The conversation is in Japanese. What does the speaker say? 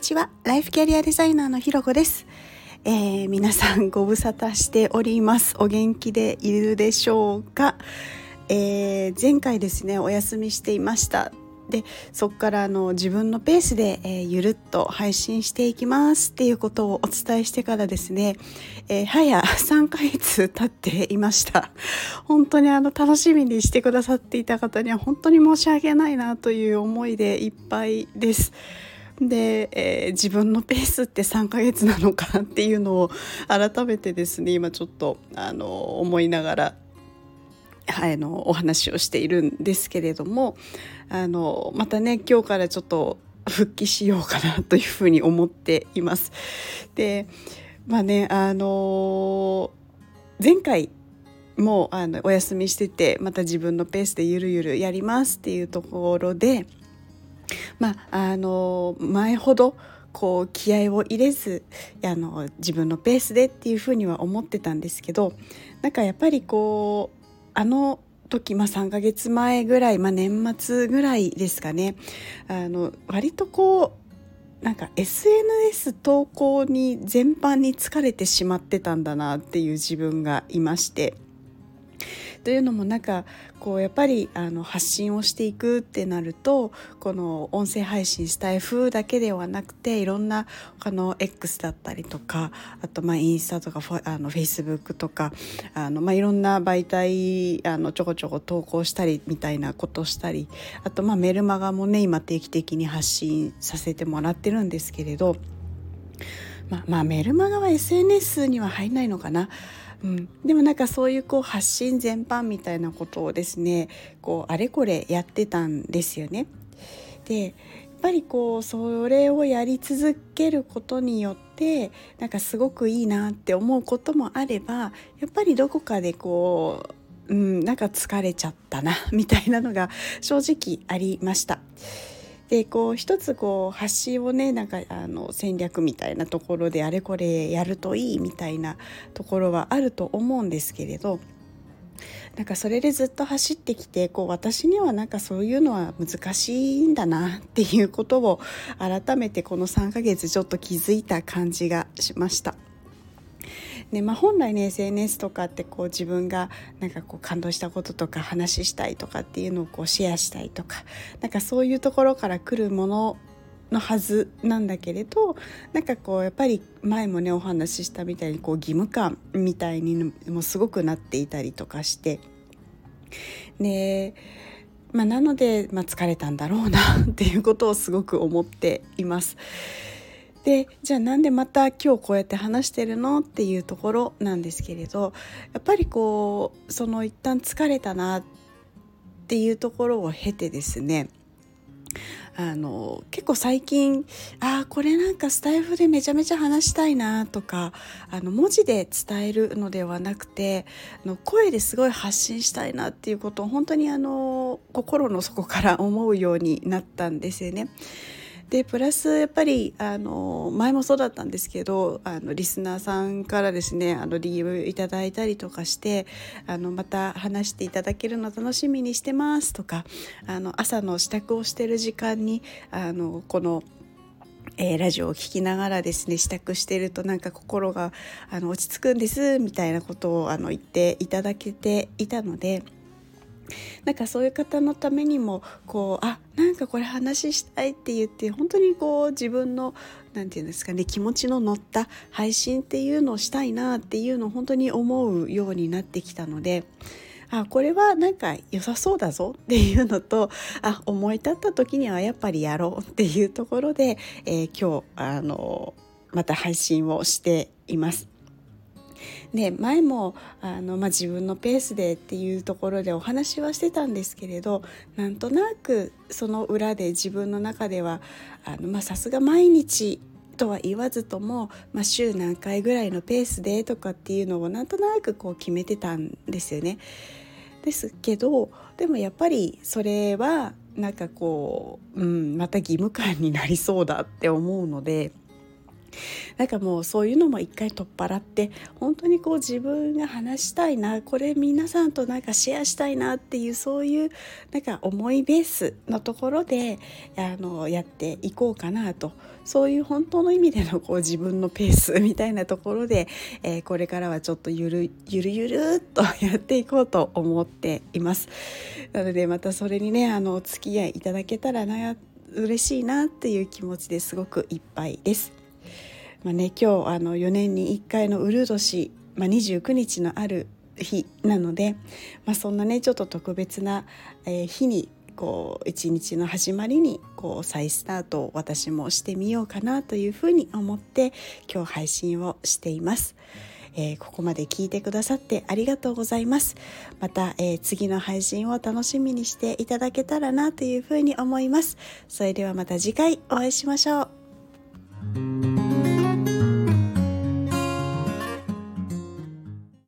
ちは。ライフキャリアデザイナーのひろこです、えー、皆さんご無沙汰しております。お元気でいるでしょうか、えー、前回ですねお休みしていました。でそこからあの自分のペースで、えー、ゆるっと配信していきます。っていうことをお伝えしてからですね、えー、早3ヶ月経っていました。本当にあの楽しみにしてくださっていた方には本当に申し訳ないなという思いでいっぱいです。で、えー、自分のペースって3ヶ月なのかっていうのを改めてですね今ちょっとあの思いながらあのお話をしているんですけれどもあのまたね今日からちょっと復帰しようかなというふうに思っています。でまあねあの前回もあのお休みしててまた自分のペースでゆるゆるやりますっていうところでまああの前ほどこう気合を入れずあの自分のペースでっていうふうには思ってたんですけどなんかやっぱりこうあの時、まあ、3ヶ月前ぐらい、まあ、年末ぐらいですかねあの割とこうなんか SNS 投稿に全般に疲れてしまってたんだなっていう自分がいまして。というのもなんかこうやっぱりあの発信をしていくってなるとこの音声配信スタイフだけではなくていろんな他の X だったりとかあとまあインスタとかフあの Facebook とかあのまあいろんな媒体あのちょこちょこ投稿したりみたいなことしたりあとまあメルマガもね今定期的に発信させてもらってるんですけれどまあ、まあメルマガは SNS には入んないのかなうん、でもなんかそういうこう発信全般みたいなことをですねこうあれこれやってたんですよね。でやっぱりこうそれをやり続けることによってなんかすごくいいなって思うこともあればやっぱりどこかでこう、うん、なんか疲れちゃったなみたいなのが正直ありました。でこう一つこう発信をねなんかあの戦略みたいなところであれこれやるといいみたいなところはあると思うんですけれどなんかそれでずっと走ってきてこう私にはなんかそういうのは難しいんだなっていうことを改めてこの3ヶ月ちょっと気づいた感じがしました。でまあ、本来ね SNS とかってこう自分がなんかこう感動したこととか話したいとかっていうのをこうシェアしたいとかなんかそういうところから来るもののはずなんだけれどなんかこうやっぱり前もねお話ししたみたいにこう義務感みたいにもすごくなっていたりとかしてで、まあ、なので、まあ、疲れたんだろうなっていうことをすごく思っています。でじゃあなんでまた今日こうやって話してるのっていうところなんですけれどやっぱりこうその一旦疲れたなっていうところを経てですねあの結構最近あこれなんかスタイフでめちゃめちゃ話したいなとかあの文字で伝えるのではなくての声ですごい発信したいなっていうことを本当にあの心の底から思うようになったんですよね。でプラスやっぱりあの前もそうだったんですけどあのリスナーさんからですねあの DM いただいたりとかしてあのまた話していただけるの楽しみにしてますとかあの朝の支度をしてる時間にあのこのえー、ラジオを聴きながらですね支度してるとなんか心があの落ち着くんですみたいなことをあの言っていただけていたので。なんかそういう方のためにもこうあなんかこれ話したいって言って本当にこう自分の何て言うんですかね気持ちの乗った配信っていうのをしたいなっていうのを本当に思うようになってきたので。あこれはなんか良さそうだぞっていうのとあ思い立った時にはやっぱりやろうっていうところで、えー、今日あのまた配信をしています。で前もあの、まあ、自分のペースでっていうところでお話はしてたんですけれどなんとなくその裏で自分の中ではさすが毎日とは言わずとも、まあ、週何回ぐらいのペースでとかっていうのをなんとなくこう決めてたんですよね。ですけどでもやっぱりそれはなんかこう、うん、また義務感になりそうだって思うのでなんかもうそういうのも一回取っ払って本当にこう自分が話したいなこれ皆さんとなんかシェアしたいなっていうそういうなんか思いベースのところであのやっていこうかなとそういう本当の意味でのこう自分のペースみたいなところで、えー、これからはちょっとゆるゆるゆるっとやっていこうと思っています。なのでまたそれにねあのお付き合いいただけたらな嬉しいなっていう気持ちですごくいっぱいです。まあね、今日あの4年に1回のウルー年、まあ、29日のある日なので、まあ、そんなねちょっと特別な、えー、日にこう一日の始まりにこう再スタートを私もしてみようかなというふうに思って今日配信をしています。えー、ここまで聞いてくださってありがとうございます。また、えー、次の配信を楽しみにしていただけたらなというふうに思います。それではまた次回お会いしましょう。